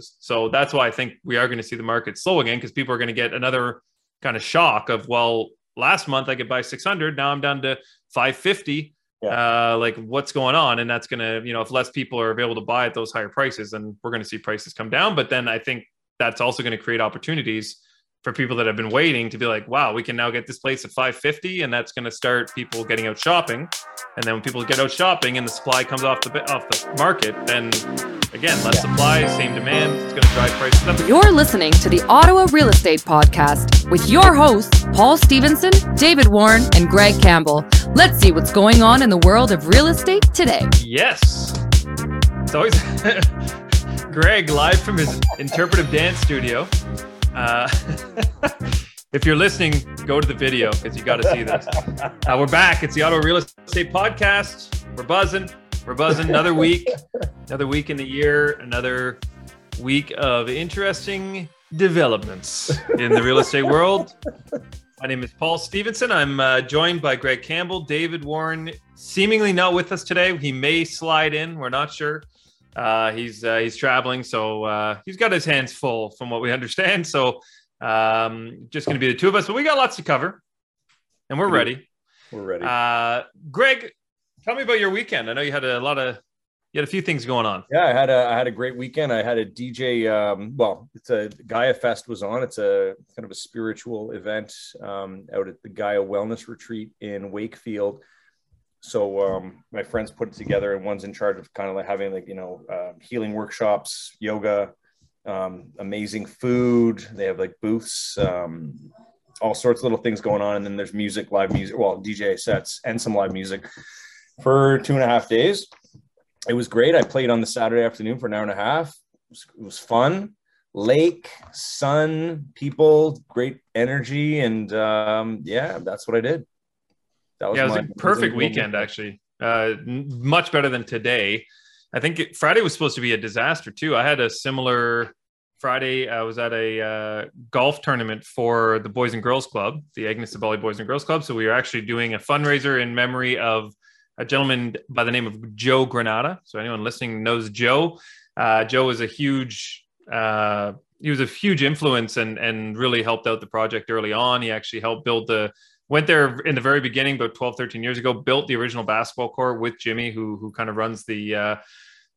So that's why I think we are going to see the market slow again because people are going to get another kind of shock of, well, last month I could buy 600. Now I'm down to 550. Yeah. Uh, like what's going on? And that's going to, you know, if less people are able to buy at those higher prices, then we're going to see prices come down. But then I think that's also going to create opportunities for people that have been waiting to be like, wow, we can now get this place at 550, and that's going to start people getting out shopping. And then when people get out shopping and the supply comes off the off the market, then again, less supply, same demand, it's going to drive prices up. You're listening to the Ottawa Real Estate Podcast with your hosts, Paul Stevenson, David Warren, and Greg Campbell. Let's see what's going on in the world of real estate today. Yes. It's always Greg live from his interpretive dance studio. Uh, if you're listening, go to the video because you got to see this. Uh, we're back. It's the Ottawa Real Estate Podcast. We're buzzing. We're buzzing. Another week, another week in the year, another week of interesting developments in the real estate world. My name is Paul Stevenson. I'm uh, joined by Greg Campbell, David Warren, seemingly not with us today. He may slide in. We're not sure. Uh, he's uh, he's traveling, so uh, he's got his hands full, from what we understand. So um, just going to be the two of us, but we got lots to cover, and we're ready. We're ready. Uh, Greg, tell me about your weekend. I know you had a lot of you had a few things going on. Yeah, I had a I had a great weekend. I had a DJ. Um, well, it's a Gaia Fest was on. It's a kind of a spiritual event um, out at the Gaia Wellness Retreat in Wakefield so um, my friends put it together and one's in charge of kind of like having like you know uh, healing workshops yoga um, amazing food they have like booths um, all sorts of little things going on and then there's music live music well dj sets and some live music for two and a half days it was great i played on the saturday afternoon for an hour and a half it was, it was fun lake sun people great energy and um, yeah that's what i did that was yeah, it was my, a perfect was weekend actually. Uh, much better than today. I think it, Friday was supposed to be a disaster too. I had a similar Friday. I was at a uh, golf tournament for the Boys and Girls Club, the Agnes Sabali Boys and Girls Club. So we were actually doing a fundraiser in memory of a gentleman by the name of Joe Granada. So anyone listening knows Joe. Uh, Joe was a huge uh, he was a huge influence and and really helped out the project early on. He actually helped build the went there in the very beginning about 12 13 years ago built the original basketball court with jimmy who who kind of runs the uh,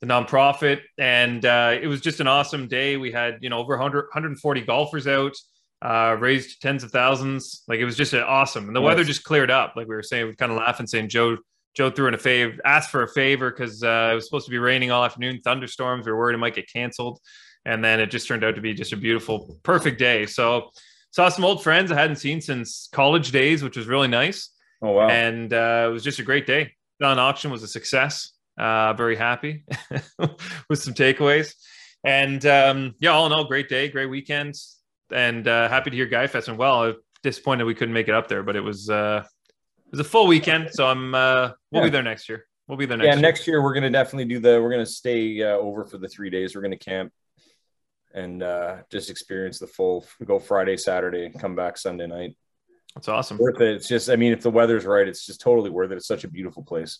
the nonprofit and uh, it was just an awesome day we had you know over 100 140 golfers out uh, raised tens of thousands like it was just awesome and the nice. weather just cleared up like we were saying we kind of laughing saying joe joe threw in a favor asked for a favor because uh, it was supposed to be raining all afternoon thunderstorms we were worried it might get canceled and then it just turned out to be just a beautiful perfect day so saw some old friends I hadn't seen since college days, which was really nice. Oh wow! And uh, it was just a great day. On auction was a success. Uh, very happy with some takeaways, and um, yeah, all in all, great day, great weekend, and uh, happy to hear Gaia Fest And well. disappointed we couldn't make it up there, but it was uh, was a full weekend, so I'm uh, we'll yeah. be there next year. We'll be there next. Yeah, year. next year we're gonna definitely do the. We're gonna stay uh, over for the three days. We're gonna camp and uh, just experience the full go Friday, Saturday, and come back Sunday night. That's awesome. Worth it. It's just, I mean, if the weather's right, it's just totally worth it. It's such a beautiful place.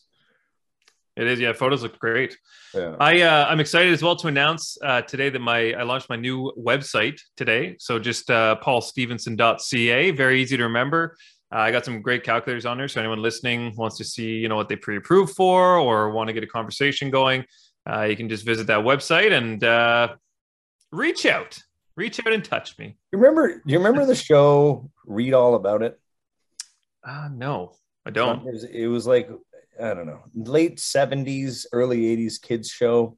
It is, yeah. Photos look great. Yeah. I uh, I'm excited as well to announce uh, today that my I launched my new website today. So just uh, paulstevenson.ca, very easy to remember. Uh, I got some great calculators on there. So anyone listening wants to see, you know, what they pre-approved for or want to get a conversation going, uh, you can just visit that website and uh, reach out, reach out and touch me. You remember? You remember the show? Read all about it. Uh no, I don't. It was, it was like I don't know, late seventies, early eighties kids show.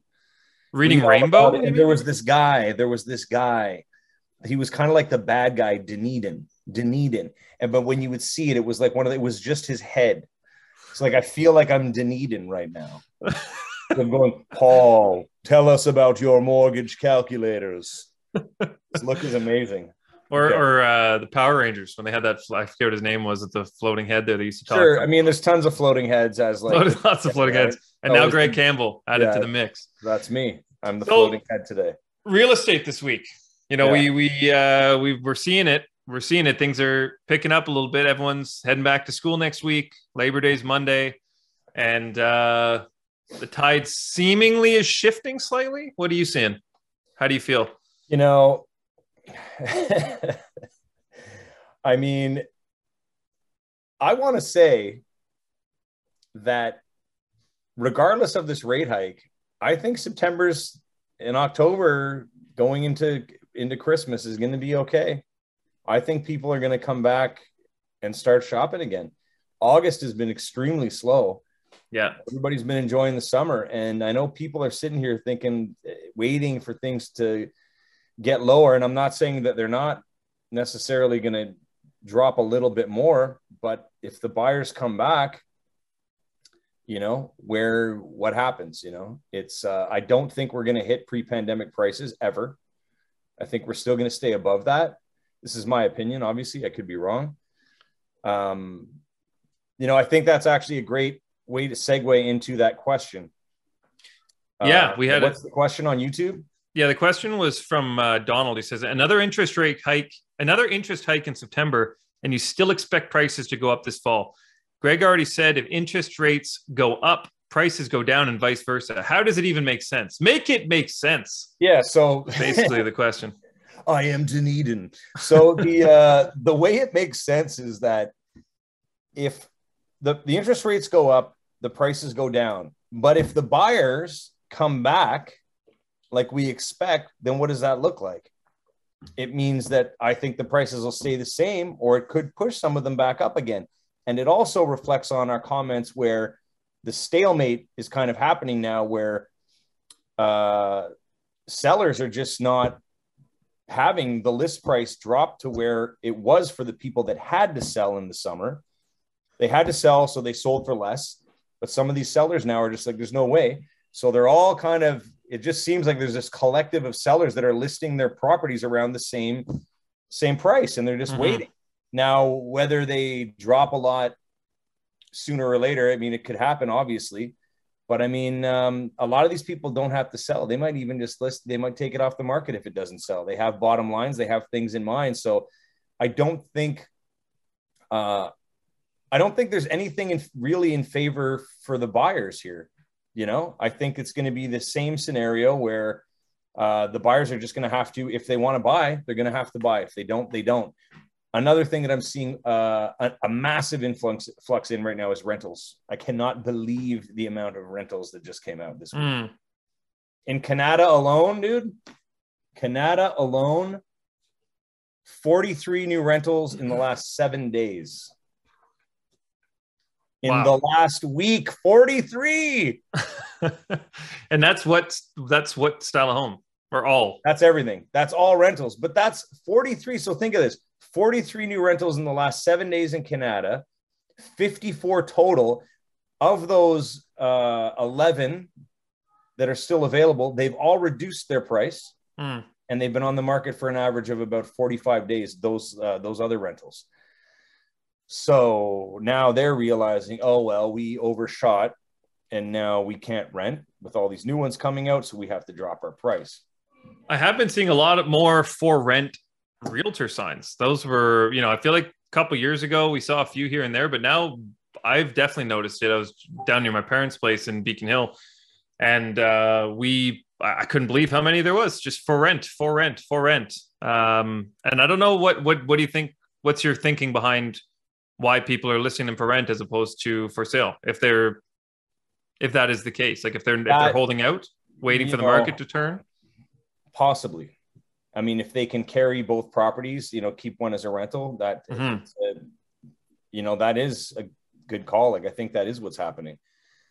Reading Read Rainbow. And there was this guy. There was this guy. He was kind of like the bad guy, Dunedin. Dunedin. And but when you would see it, it was like one of the, it was just his head. It's like I feel like I'm Dunedin right now. I'm going, Paul, tell us about your mortgage calculators. this look is amazing. Or, okay. or uh, the Power Rangers when they had that. I forget what his name was. At the floating head there, they used to talk. Sure, I mean, there's tons of floating heads as like lots of floating heads, and now Greg Campbell added yeah, to the mix. That's me. I'm the so, floating head today. Real estate this week. You know, yeah. we we uh, we we're seeing it. We're seeing it. Things are picking up a little bit. Everyone's heading back to school next week. Labor Day's Monday, and uh, the tide seemingly is shifting slightly. What are you seeing? How do you feel? You know, I mean, I want to say that regardless of this rate hike, I think September's in October going into into Christmas is going to be okay. I think people are going to come back and start shopping again. August has been extremely slow. Yeah. Everybody's been enjoying the summer. And I know people are sitting here thinking, waiting for things to get lower. And I'm not saying that they're not necessarily going to drop a little bit more, but if the buyers come back, you know, where what happens, you know, it's, uh, I don't think we're going to hit pre pandemic prices ever. I think we're still going to stay above that. This is my opinion. Obviously, I could be wrong. Um, you know, I think that's actually a great way to segue into that question. Yeah, uh, we had what's a, the question on YouTube? Yeah, the question was from uh, Donald. He says another interest rate hike, another interest hike in September, and you still expect prices to go up this fall. Greg already said if interest rates go up, prices go down, and vice versa. How does it even make sense? Make it make sense. Yeah. So basically, the question. I am Dunedin. So the uh, the way it makes sense is that if the, the interest rates go up, the prices go down. But if the buyers come back like we expect, then what does that look like? It means that I think the prices will stay the same, or it could push some of them back up again. And it also reflects on our comments where the stalemate is kind of happening now, where uh, sellers are just not having the list price drop to where it was for the people that had to sell in the summer. They had to sell, so they sold for less. But some of these sellers now are just like, there's no way. So they're all kind of, it just seems like there's this collective of sellers that are listing their properties around the same same price and they're just mm-hmm. waiting. Now, whether they drop a lot sooner or later, I mean, it could happen, obviously. But I mean, um, a lot of these people don't have to sell. They might even just list, they might take it off the market if it doesn't sell. They have bottom lines, they have things in mind. So I don't think, uh, I don't think there's anything in, really in favor for the buyers here. You know, I think it's going to be the same scenario where uh, the buyers are just going to have to, if they want to buy, they're going to have to buy. If they don't, they don't. Another thing that I'm seeing uh, a, a, massive influx flux in right now is rentals. I cannot believe the amount of rentals that just came out this week. Mm. In Kanata alone, dude, Kanata alone, 43 new rentals in the last seven days. In wow. the last week, 43. and that's what that's what style of home or all. That's everything. That's all rentals. But that's 43. So think of this 43 new rentals in the last seven days in Kanata, 54 total. Of those uh, 11 that are still available, they've all reduced their price. Mm. And they've been on the market for an average of about 45 days, those uh, those other rentals. So now they're realizing, oh, well, we overshot and now we can't rent with all these new ones coming out. So we have to drop our price. I have been seeing a lot more for rent realtor signs. Those were, you know, I feel like a couple years ago we saw a few here and there, but now I've definitely noticed it. I was down near my parents' place in Beacon Hill, and uh, we I couldn't believe how many there was just for rent, for rent, for rent. Um, and I don't know what what what do you think? What's your thinking behind why people are listing them for rent as opposed to for sale? If they're if that is the case, like if they're that, if they're holding out, waiting for the know, market to turn, possibly. I mean, if they can carry both properties, you know, keep one as a rental, that, mm-hmm. a, you know, that is a good call. Like, I think that is what's happening.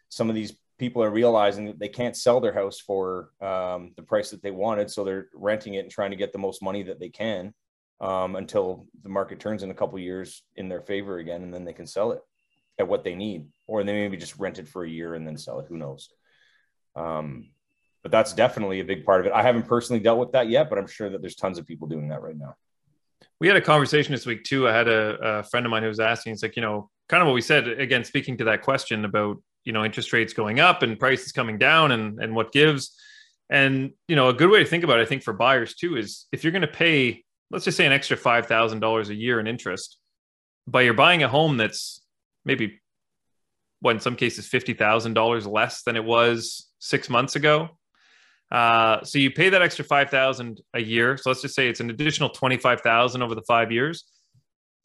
Some of these people are realizing that they can't sell their house for um, the price that they wanted. So they're renting it and trying to get the most money that they can um, until the market turns in a couple years in their favor again. And then they can sell it at what they need, or they maybe just rent it for a year and then sell it. Who knows? Um, but that's definitely a big part of it. I haven't personally dealt with that yet, but I'm sure that there's tons of people doing that right now. We had a conversation this week too. I had a, a friend of mine who was asking, it's like, you know, kind of what we said again, speaking to that question about, you know, interest rates going up and prices coming down and, and what gives. And, you know, a good way to think about it, I think for buyers too, is if you're going to pay, let's just say an extra $5,000 a year in interest, but you're buying a home that's maybe what in some cases $50,000 less than it was six months ago Uh, so you pay that extra five thousand a year. So let's just say it's an additional twenty five thousand over the five years.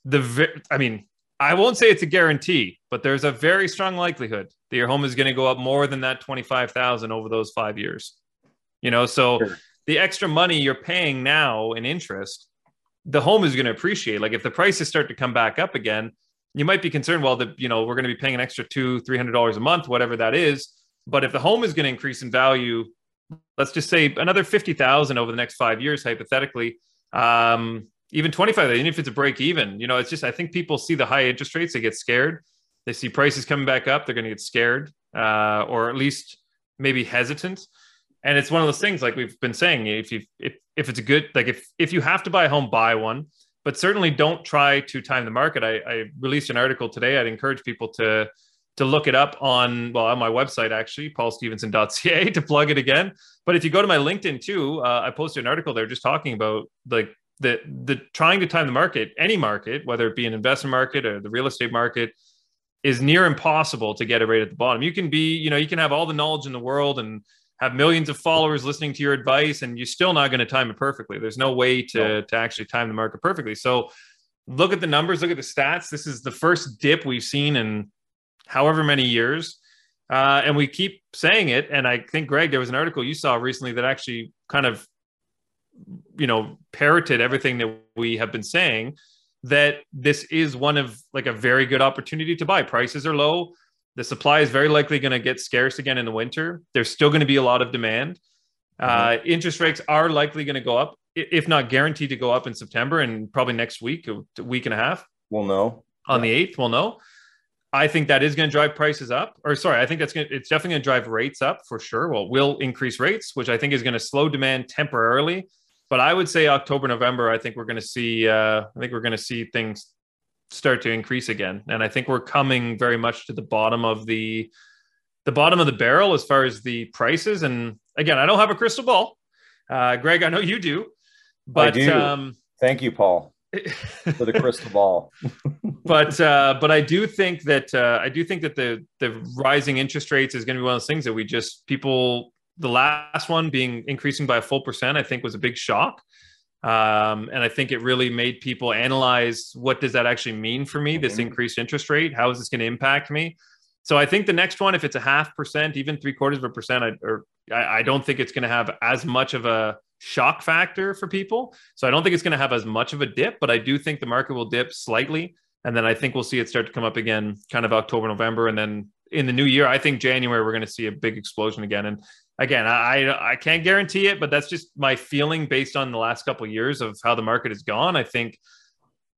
The I mean, I won't say it's a guarantee, but there's a very strong likelihood that your home is going to go up more than that twenty five thousand over those five years. You know, so sure. the extra money you're paying now in interest, the home is going to appreciate. Like if the prices start to come back up again, you might be concerned. Well, the you know we're going to be paying an extra two, three hundred dollars a month, whatever that is. But if the home is going to increase in value, let's just say another fifty thousand over the next five years, hypothetically, um, even twenty five, even if it's a break even, you know, it's just I think people see the high interest rates, they get scared. They see prices coming back up, they're going to get scared, uh, or at least maybe hesitant. And it's one of those things, like we've been saying, if you if if it's a good like if if you have to buy a home, buy one but certainly don't try to time the market. I, I, released an article today. I'd encourage people to to look it up on well on my website actually paulstevenson.ca to plug it again. But if you go to my LinkedIn too, uh, I posted an article there just talking about like the the trying to time the market, any market, whether it be an investment market or the real estate market, is near impossible to get it right at the bottom. You can be, you know, you can have all the knowledge in the world and have millions of followers listening to your advice and you're still not going to time it perfectly. There's no way to, no. to actually time the market perfectly. So look at the numbers, look at the stats. This is the first dip we've seen in however many years. Uh, and we keep saying it. And I think, Greg, there was an article you saw recently that actually kind of, you know, parroted everything that we have been saying that this is one of like a very good opportunity to buy. Prices are low the supply is very likely going to get scarce again in the winter. There's still going to be a lot of demand. Uh, mm-hmm. interest rates are likely going to go up, if not guaranteed to go up in September and probably next week, a week and a half. We'll know on yeah. the eighth. We'll know. I think that is going to drive prices up. Or sorry, I think that's going to, it's definitely going to drive rates up for sure. Well, will increase rates, which I think is going to slow demand temporarily. But I would say October, November, I think we're going to see. Uh, I think we're going to see things start to increase again. And I think we're coming very much to the bottom of the the bottom of the barrel as far as the prices. And again, I don't have a crystal ball. Uh, Greg, I know you do, but do. Um, thank you, Paul, for the crystal ball. but uh, but I do think that uh, I do think that the the rising interest rates is going to be one of those things that we just people. The last one being increasing by a full percent, I think, was a big shock. Um, and I think it really made people analyze what does that actually mean for me, this mm-hmm. increased interest rate? How is this going to impact me? So I think the next one, if it's a half percent, even three quarters of a percent, I, or I, I don't think it's going to have as much of a shock factor for people. So I don't think it's going to have as much of a dip, but I do think the market will dip slightly. And then I think we'll see it start to come up again kind of October, November. And then in the new year, I think January, we're going to see a big explosion again. And again, I I can't guarantee it, but that's just my feeling based on the last couple of years of how the market has gone. I think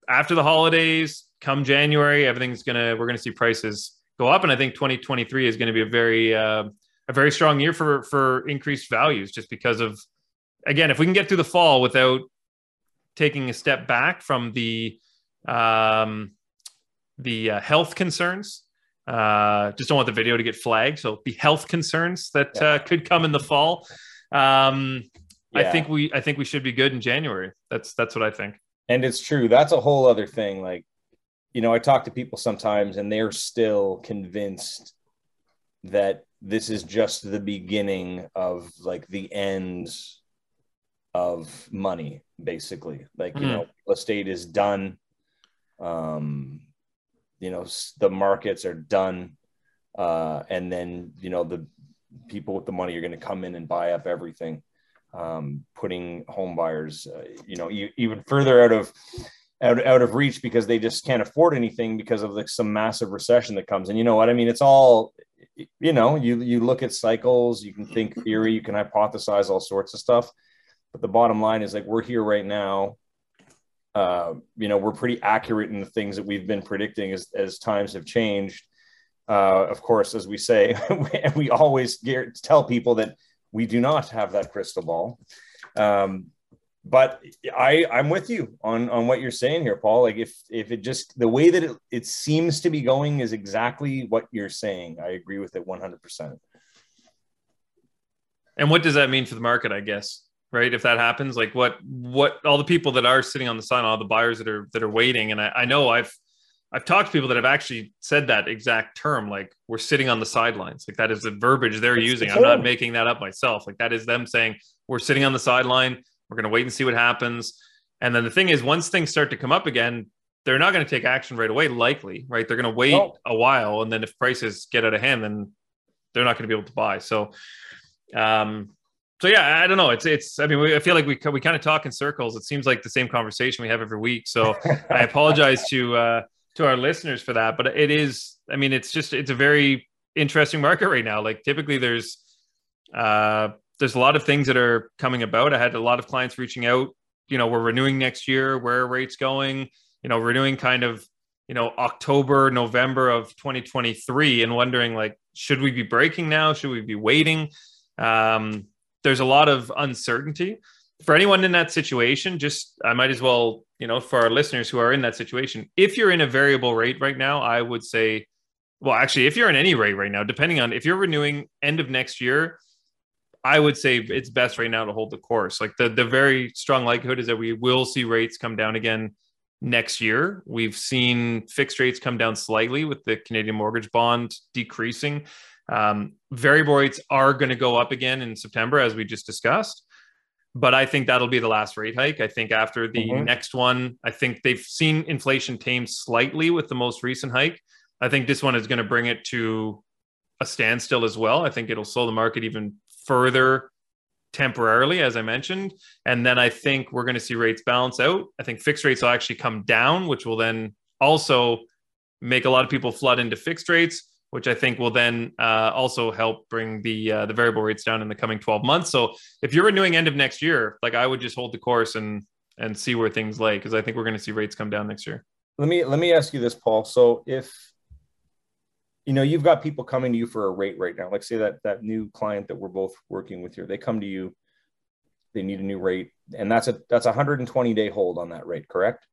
after the holidays, come January, everything's gonna we're gonna see prices go up, and I think 2023 is going to be a very uh, a very strong year for for increased values, just because of again, if we can get through the fall without taking a step back from the um, the uh, health concerns uh, just don't want the video to get flagged. So the health concerns that yeah. uh, could come in the fall. Um, yeah. I think we I think we should be good in January. That's that's what I think. And it's true. That's a whole other thing. Like, you know, I talk to people sometimes, and they're still convinced that this is just the beginning of like the end of money, basically. Like, mm. you hmm. know, real estate is done. Um, you know the markets are done uh, and then you know the people with the money are going to come in and buy up everything um, putting home buyers uh, you know even further out of out, out of reach because they just can't afford anything because of like some massive recession that comes and you know what i mean it's all you know you you look at cycles you can think theory you can hypothesize all sorts of stuff but the bottom line is like we're here right now uh, you know, we're pretty accurate in the things that we've been predicting as, as times have changed. Uh, of course, as we say, we always tell people that we do not have that crystal ball. Um, but I, I'm with you on, on what you're saying here, Paul. Like if, if it just, the way that it, it seems to be going is exactly what you're saying. I agree with it 100%. And what does that mean for the market, I guess? right? If that happens, like what what all the people that are sitting on the side, all the buyers that are that are waiting, and I, I know I've I've talked to people that have actually said that exact term, like we're sitting on the sidelines. Like that is the verbiage they're it's using. The I'm not making that up myself. Like that is them saying we're sitting on the sideline. We're going to wait and see what happens. And then the thing is, once things start to come up again, they're not going to take action right away, likely, right? They're going to wait a while. And then if prices get out of hand, then they're not going to be able to buy. So, um, so yeah, I don't know. It's it's. I mean, we, I feel like we we kind of talk in circles. It seems like the same conversation we have every week. So I apologize to uh, to our listeners for that, but it is. I mean, it's just it's a very interesting market right now. Like typically, there's uh, there's a lot of things that are coming about. I had a lot of clients reaching out. You know, we're renewing next year. Where are rates going? You know, renewing kind of you know October, November of 2023, and wondering like, should we be breaking now? Should we be waiting? Um, there's a lot of uncertainty for anyone in that situation just i might as well you know for our listeners who are in that situation if you're in a variable rate right now i would say well actually if you're in any rate right now depending on if you're renewing end of next year i would say it's best right now to hold the course like the the very strong likelihood is that we will see rates come down again next year we've seen fixed rates come down slightly with the canadian mortgage bond decreasing um, variable rates are going to go up again in September, as we just discussed. But I think that'll be the last rate hike. I think after the mm-hmm. next one, I think they've seen inflation tame slightly with the most recent hike. I think this one is going to bring it to a standstill as well. I think it'll slow the market even further temporarily, as I mentioned. And then I think we're going to see rates balance out. I think fixed rates will actually come down, which will then also make a lot of people flood into fixed rates which I think will then uh, also help bring the uh, the variable rates down in the coming 12 months. So if you're renewing end of next year, like I would just hold the course and and see where things lay because I think we're going to see rates come down next year. Let me let me ask you this, Paul. So if you know you've got people coming to you for a rate right now, like say that that new client that we're both working with here, they come to you, they need a new rate, and that's a that's a 120 day hold on that rate, correct?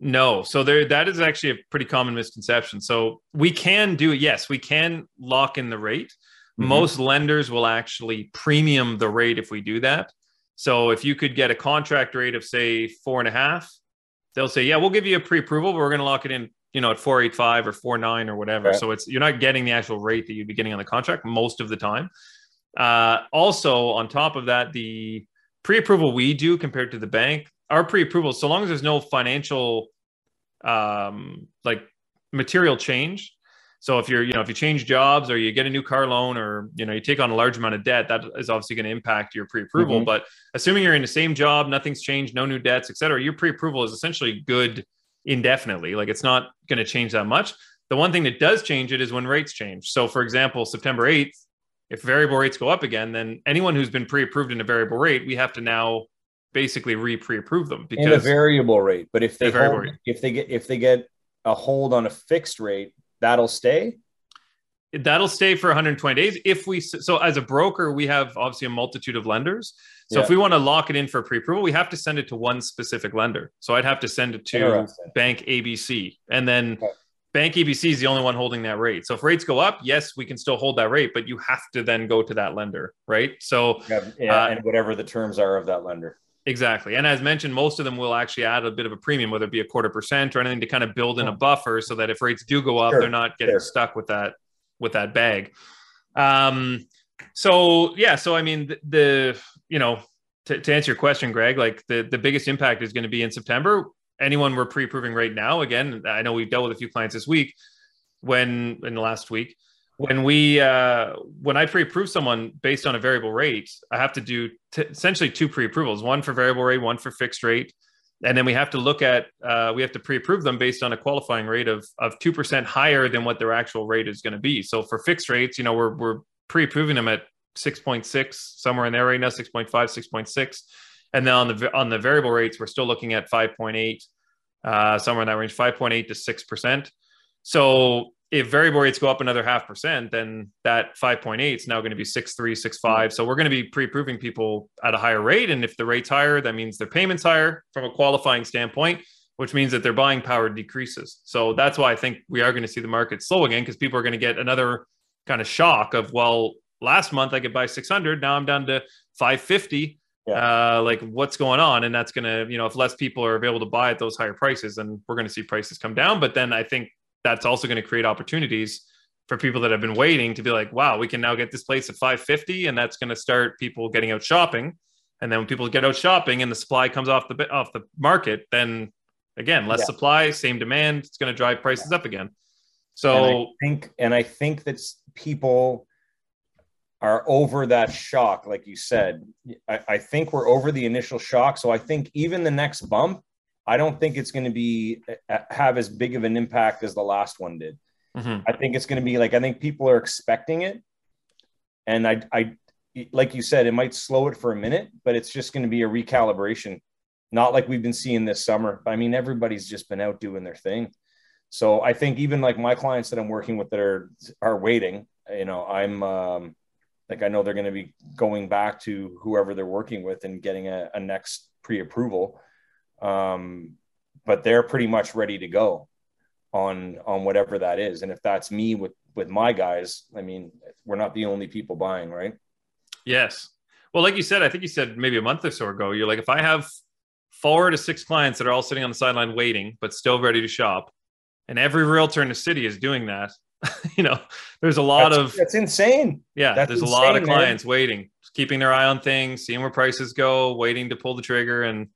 No, so there that is actually a pretty common misconception. So we can do it. Yes, we can lock in the rate. Mm-hmm. Most lenders will actually premium the rate if we do that. So if you could get a contract rate of say four and a half, they'll say, yeah, we'll give you a pre-approval, but we're going to lock it in, you know, at four eight five or four nine or whatever. So it's you're not getting the actual rate that you'd be getting on the contract most of the time. Uh, also, on top of that, the pre-approval we do compared to the bank, our pre-approval, so long as there's no financial um, like material change. So if you're, you know, if you change jobs or you get a new car loan or, you know, you take on a large amount of debt, that is obviously going to impact your pre-approval. Mm-hmm. But assuming you're in the same job, nothing's changed, no new debts, et cetera, your pre-approval is essentially good indefinitely. Like it's not going to change that much. The one thing that does change it is when rates change. So for example, September 8th, if variable rates go up again, then anyone who's been pre-approved in a variable rate, we have to now basically re pre-approve them because in a variable rate. But if they hold, if they get if they get a hold on a fixed rate, that'll stay. That'll stay for 120 days. If we so as a broker, we have obviously a multitude of lenders. So yeah. if we want to lock it in for pre-approval, we have to send it to one specific lender. So I'd have to send it to Bank ABC, and then. Okay. Bank ABC is the only one holding that rate. So if rates go up, yes, we can still hold that rate, but you have to then go to that lender, right? So yeah, yeah uh, and whatever the terms are of that lender. Exactly. And as mentioned, most of them will actually add a bit of a premium, whether it be a quarter percent or anything to kind of build in a buffer so that if rates do go up, sure. they're not getting sure. stuck with that with that bag. Um, so yeah, so I mean the, the you know, to, to answer your question, Greg, like the, the biggest impact is going to be in September. Anyone we're pre-approving right now, again, I know we've dealt with a few clients this week when in the last week when we uh, when I pre-approve someone based on a variable rate, I have to do t- essentially two pre-approvals: one for variable rate, one for fixed rate, and then we have to look at uh, we have to pre-approve them based on a qualifying rate of of two percent higher than what their actual rate is going to be. So for fixed rates, you know, we're we're pre-approving them at six point six somewhere in there right now, 6.5, 6.6. and then on the on the variable rates, we're still looking at five point eight, uh, somewhere in that range, five point eight to six percent. So if variable rates go up another half percent, then that 5.8 is now going to be 6.3, 6.5. So we're going to be pre-approving people at a higher rate. And if the rate's higher, that means their payment's higher from a qualifying standpoint, which means that their buying power decreases. So that's why I think we are going to see the market slow again because people are going to get another kind of shock of, well, last month I could buy 600. Now I'm down to 550. yeah. uh, like what's going on, and that's gonna, you know, if less people are able to buy at those higher prices, then we're gonna see prices come down. But then I think that's also going to create opportunities for people that have been waiting to be like, wow, we can now get this place at 550, and that's going to start people getting out shopping. And then when people get out shopping and the supply comes off the off the market, then again, less yeah. supply, same demand, it's going to drive prices yeah. up again. So and I think, and I think that people are over that shock, like you said. I, I think we're over the initial shock. So I think even the next bump, I don't think it's going to be have as big of an impact as the last one did. Mm-hmm. I think it's going to be like I think people are expecting it, and I, I, like you said, it might slow it for a minute, but it's just going to be a recalibration, not like we've been seeing this summer. I mean, everybody's just been out doing their thing, so I think even like my clients that I'm working with that are are waiting, you know, I'm um, like I know they're going to be going back to whoever they're working with and getting a, a next pre-approval, um, but they're pretty much ready to go on on whatever that is. And if that's me with with my guys i mean we're not the only people buying right? Yes. Well like you said i think you said maybe a month or so ago you're like if i have four to six clients that are all sitting on the sideline waiting but still ready to shop and every realtor in the city is doing that you know there's a lot that's, of that's insane. Yeah that's there's insane, a lot of clients man. waiting keeping their eye on things seeing where prices go waiting to pull the trigger and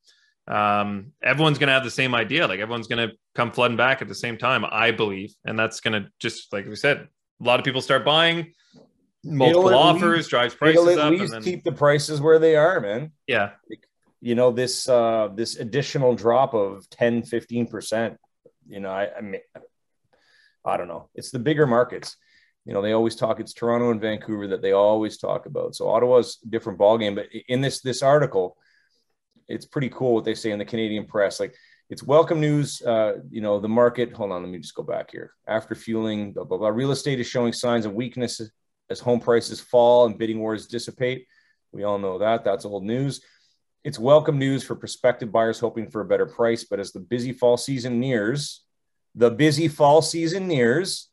um, everyone's going to have the same idea. Like everyone's going to come flooding back at the same time, I believe. And that's going to just, like we said, a lot of people start buying multiple offers, least, drives prices it'll at least then, keep the prices where they are, man. Yeah. You know, this, uh, this additional drop of 10, 15%, you know, I, I mean, I don't know. It's the bigger markets. You know, they always talk, it's Toronto and Vancouver that they always talk about. So Ottawa's a different ballgame, but in this, this article, it's pretty cool what they say in the Canadian press. Like it's welcome news. Uh, you know, the market. Hold on, let me just go back here. After fueling, blah, blah, blah. Real estate is showing signs of weakness as home prices fall and bidding wars dissipate. We all know that. That's old news. It's welcome news for prospective buyers hoping for a better price. But as the busy fall season nears, the busy fall season nears.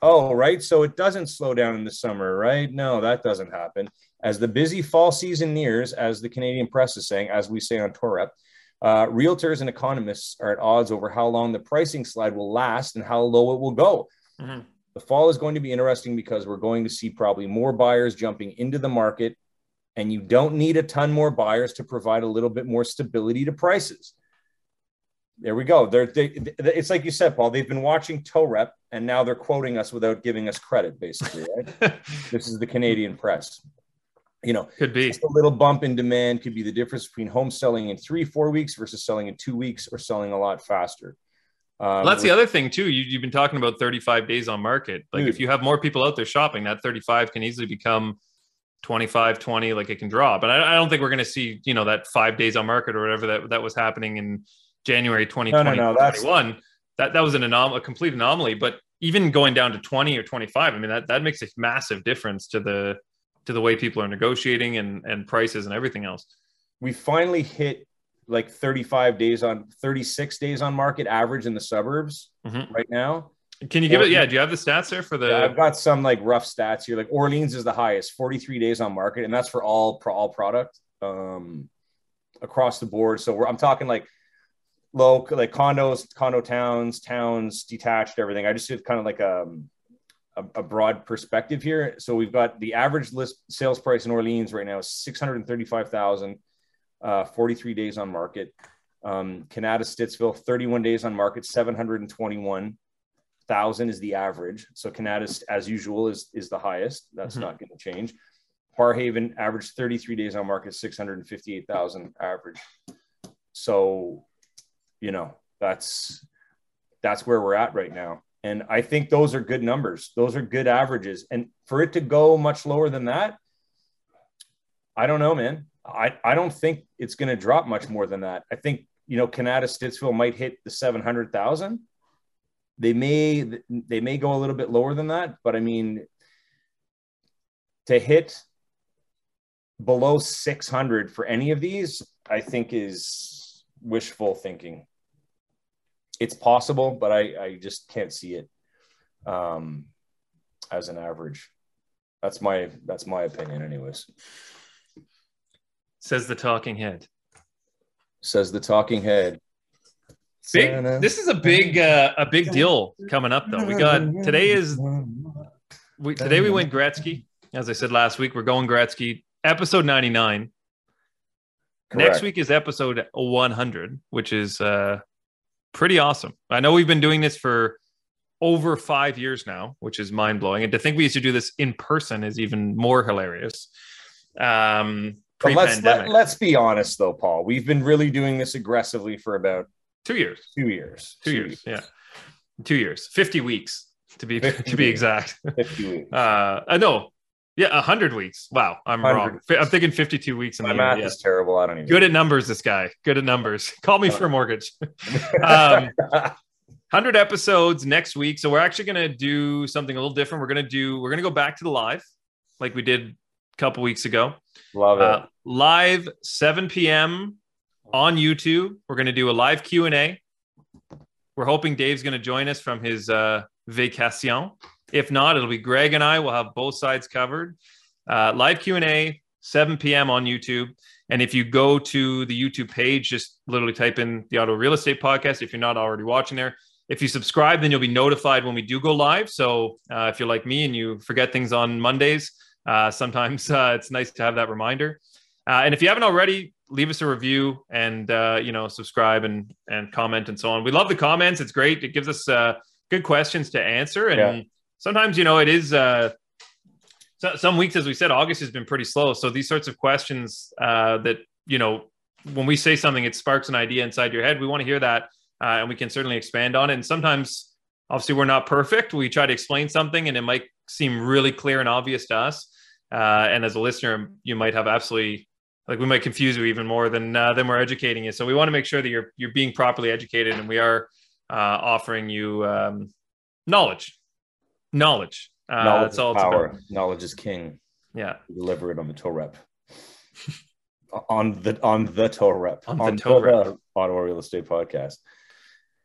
Oh, right. So it doesn't slow down in the summer, right? No, that doesn't happen. As the busy fall season nears, as the Canadian press is saying, as we say on Torep, uh, realtors and economists are at odds over how long the pricing slide will last and how low it will go. Mm-hmm. The fall is going to be interesting because we're going to see probably more buyers jumping into the market, and you don't need a ton more buyers to provide a little bit more stability to prices. There we go. They're, they, it's like you said, Paul. They've been watching Torep, and now they're quoting us without giving us credit. Basically, right? this is the Canadian press you know, could be a little bump in demand could be the difference between home selling in three, four weeks versus selling in two weeks or selling a lot faster. Um, well, that's the other thing too. You, have been talking about 35 days on market. Like dude, if you have more people out there shopping, that 35 can easily become 25, 20, like it can drop. But I, I don't think we're going to see, you know, that five days on market or whatever that, that was happening in January 2020, no, no, no, 2021. That, that was an anom- a complete anomaly. But even going down to 20 or 25, I mean, that, that makes a massive difference to the, to the way people are negotiating and and prices and everything else. We finally hit like 35 days on 36 days on market average in the suburbs mm-hmm. right now. Can you give it? Yeah, do you have the stats there for the? Yeah, I've got some like rough stats here. Like Orleans is the highest, 43 days on market, and that's for all for all product um, across the board. So I'm talking like low, like condos, condo towns, towns, detached, everything. I just did kind of like um, a, a, broad perspective here. So we've got the average list sales price in Orleans right now is 635,000, uh, 43 days on market. Um, Kanata Stittsville, 31 days on market, 721,000 is the average. So Kanata, as usual, is, is the highest. That's mm-hmm. not going to change. Barrhaven average 33 days on market, 658,000 average. So, you know, that's, that's where we're at right now. And I think those are good numbers. Those are good averages. And for it to go much lower than that, I don't know, man. I, I don't think it's going to drop much more than that. I think, you know, Kanata Stittsville might hit the 700,000. They may, they may go a little bit lower than that, but I mean, to hit below 600 for any of these, I think is wishful thinking it's possible, but I, I just can't see it um, as an average. That's my that's my opinion, anyways. Says the talking head. Says the talking head. Big. This is a big, uh, a big deal coming up though. We got today is we today we went Gretzky. As I said last week, we're going Gretzky. Episode ninety nine. Next week is episode one hundred, which is uh, pretty awesome. I know we've been doing this for over five years now, which is mind blowing. And to think we used to do this in person is even more hilarious. Um, but let's let, let's be honest though, Paul. We've been really doing this aggressively for about two years. Two years. Two, two years. years. Yeah, two years. Fifty weeks to be to be exact. Fifty weeks. Uh, uh no, yeah, hundred weeks. Wow, I'm 100. wrong. I'm thinking fifty-two weeks. In My math year. is terrible. I don't even. Good at numbers. This guy. Good at numbers. Call me for a mortgage. um, hundred episodes next week. So we're actually going to do something a little different. We're going to do. We're going to go back to the live, like we did a couple weeks ago. Love it. Uh, live 7 p.m. on YouTube. We're going to do a live Q and A. We're hoping Dave's going to join us from his uh, vacation. If not, it'll be Greg and I. We'll have both sides covered. Uh, live Q and A, 7 p.m. on YouTube. And if you go to the YouTube page, just literally type in the Ottawa Real Estate Podcast. If you're not already watching there, if you subscribe, then you'll be notified when we do go live. So uh, if you're like me and you forget things on Mondays, uh, sometimes uh, it's nice to have that reminder. Uh, and if you haven't already, leave us a review and uh, you know subscribe and and comment and so on. We love the comments. It's great. It gives us uh, good questions to answer. And yeah. Sometimes you know it is. So, some weeks, as we said, August has been pretty slow. So these sorts of questions that you know when we say something, it sparks an idea inside your head. We want to hear that, and we can certainly expand on it. And sometimes obviously we're not perfect we try to explain something and it might seem really clear and obvious to us uh, and as a listener you might have absolutely like we might confuse you even more than uh, than we're educating you so we want to make sure that you're you're being properly educated and we are uh, offering you um, knowledge knowledge uh, knowledge that's all power knowledge is king yeah deliver it on the toe rep on the on the Torep on, on the Torep Ottawa Real Estate Podcast.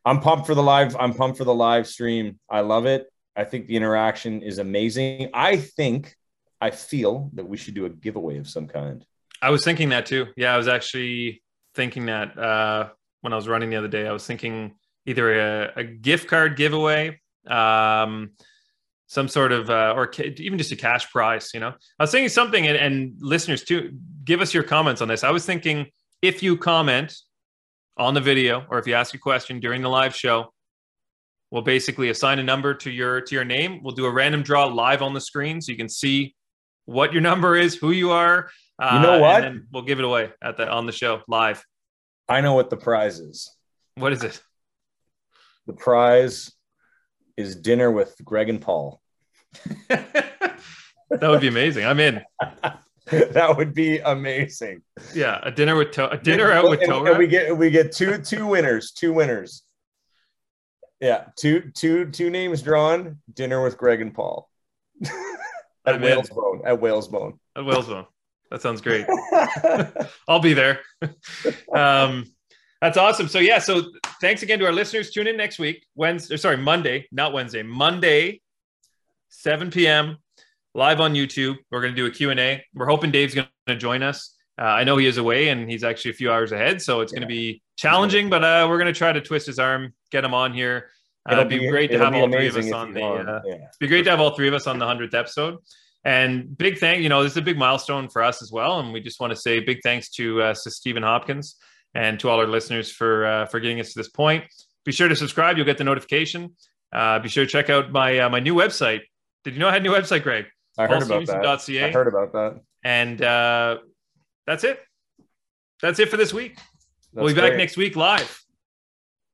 I'm pumped for the live. I'm pumped for the live stream. I love it. I think the interaction is amazing. I think, I feel that we should do a giveaway of some kind. I was thinking that too. Yeah, I was actually thinking that uh, when I was running the other day. I was thinking either a, a gift card giveaway, um, some sort of, uh, or ca- even just a cash prize. You know, I was thinking something, and, and listeners too, give us your comments on this. I was thinking if you comment on the video or if you ask a question during the live show, we'll basically assign a number to your to your name. We'll do a random draw live on the screen so you can see what your number is, who you are. Uh, you know what? And we'll give it away at the on the show live. I know what the prize is. What is it? The prize is dinner with Greg and Paul. that would be amazing. I'm in. that would be amazing. Yeah, a dinner with to- a dinner out with Torah. And we get we get two two winners, two winners. Yeah, two two two names drawn. Dinner with Greg and Paul at Whalesbone. At Whalesbone. At Whalesbone. That sounds great. I'll be there. um, that's awesome. So yeah, so thanks again to our listeners. Tune in next week, Wednesday. Sorry, Monday, not Wednesday. Monday, 7 p.m live on YouTube. We're going to do a Q&A. We're hoping Dave's going to join us. Uh, I know he is away and he's actually a few hours ahead, so it's yeah. going to be challenging, but uh, we're going to try to twist his arm, get him on here. Uh, it'd be, be great to have all three of us on the. Uh, yeah. It'd be great to have all three of us on the hundredth episode. And big thank, you know, this is a big milestone for us as well, and we just want to say big thanks to uh, to Stephen Hopkins and to all our listeners for uh, for getting us to this point. Be sure to subscribe; you'll get the notification. Uh, be sure to check out my uh, my new website. Did you know I had a new website, Greg? I heard about that. .ca. I heard about that. And uh, that's it. That's it for this week. That's we'll be great. back next week live.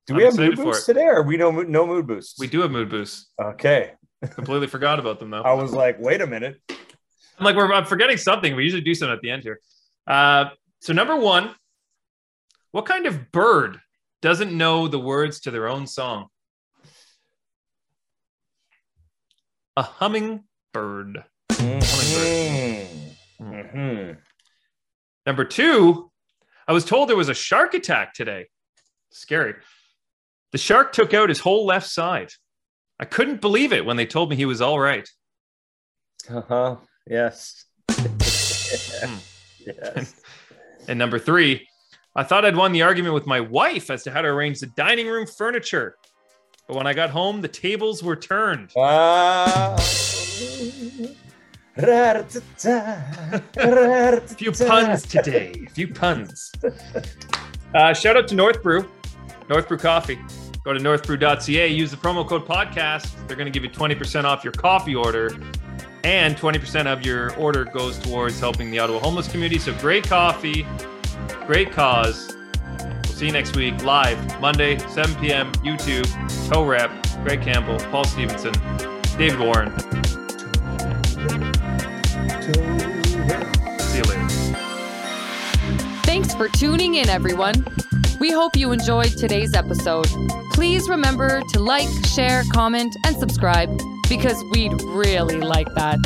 Do I'm we have mood boosts today, or we no no mood boosts? We do have mood boosts. Okay. Completely forgot about them though. I was like, wait a minute. I'm like, we're I'm forgetting something. We usually do something at the end here. Uh, so number one, what kind of bird doesn't know the words to their own song? A hummingbird. Mm-hmm. Mm-hmm. Number two, I was told there was a shark attack today. Scary. The shark took out his whole left side. I couldn't believe it when they told me he was all right. Uh huh. Yes. Hmm. yes. And number three, I thought I'd won the argument with my wife as to how to arrange the dining room furniture. But when I got home, the tables were turned. Ah. A few puns today. A few puns. Uh, shout out to North Brew, North Brew Coffee. Go to northbrew.ca, use the promo code podcast. They're going to give you 20% off your coffee order, and 20% of your order goes towards helping the Ottawa homeless community. So great coffee, great cause. We'll see you next week live, Monday, 7 p.m., YouTube, Torep, Greg Campbell, Paul Stevenson, David Warren. See you later. Thanks for tuning in, everyone. We hope you enjoyed today's episode. Please remember to like, share, comment, and subscribe because we'd really like that.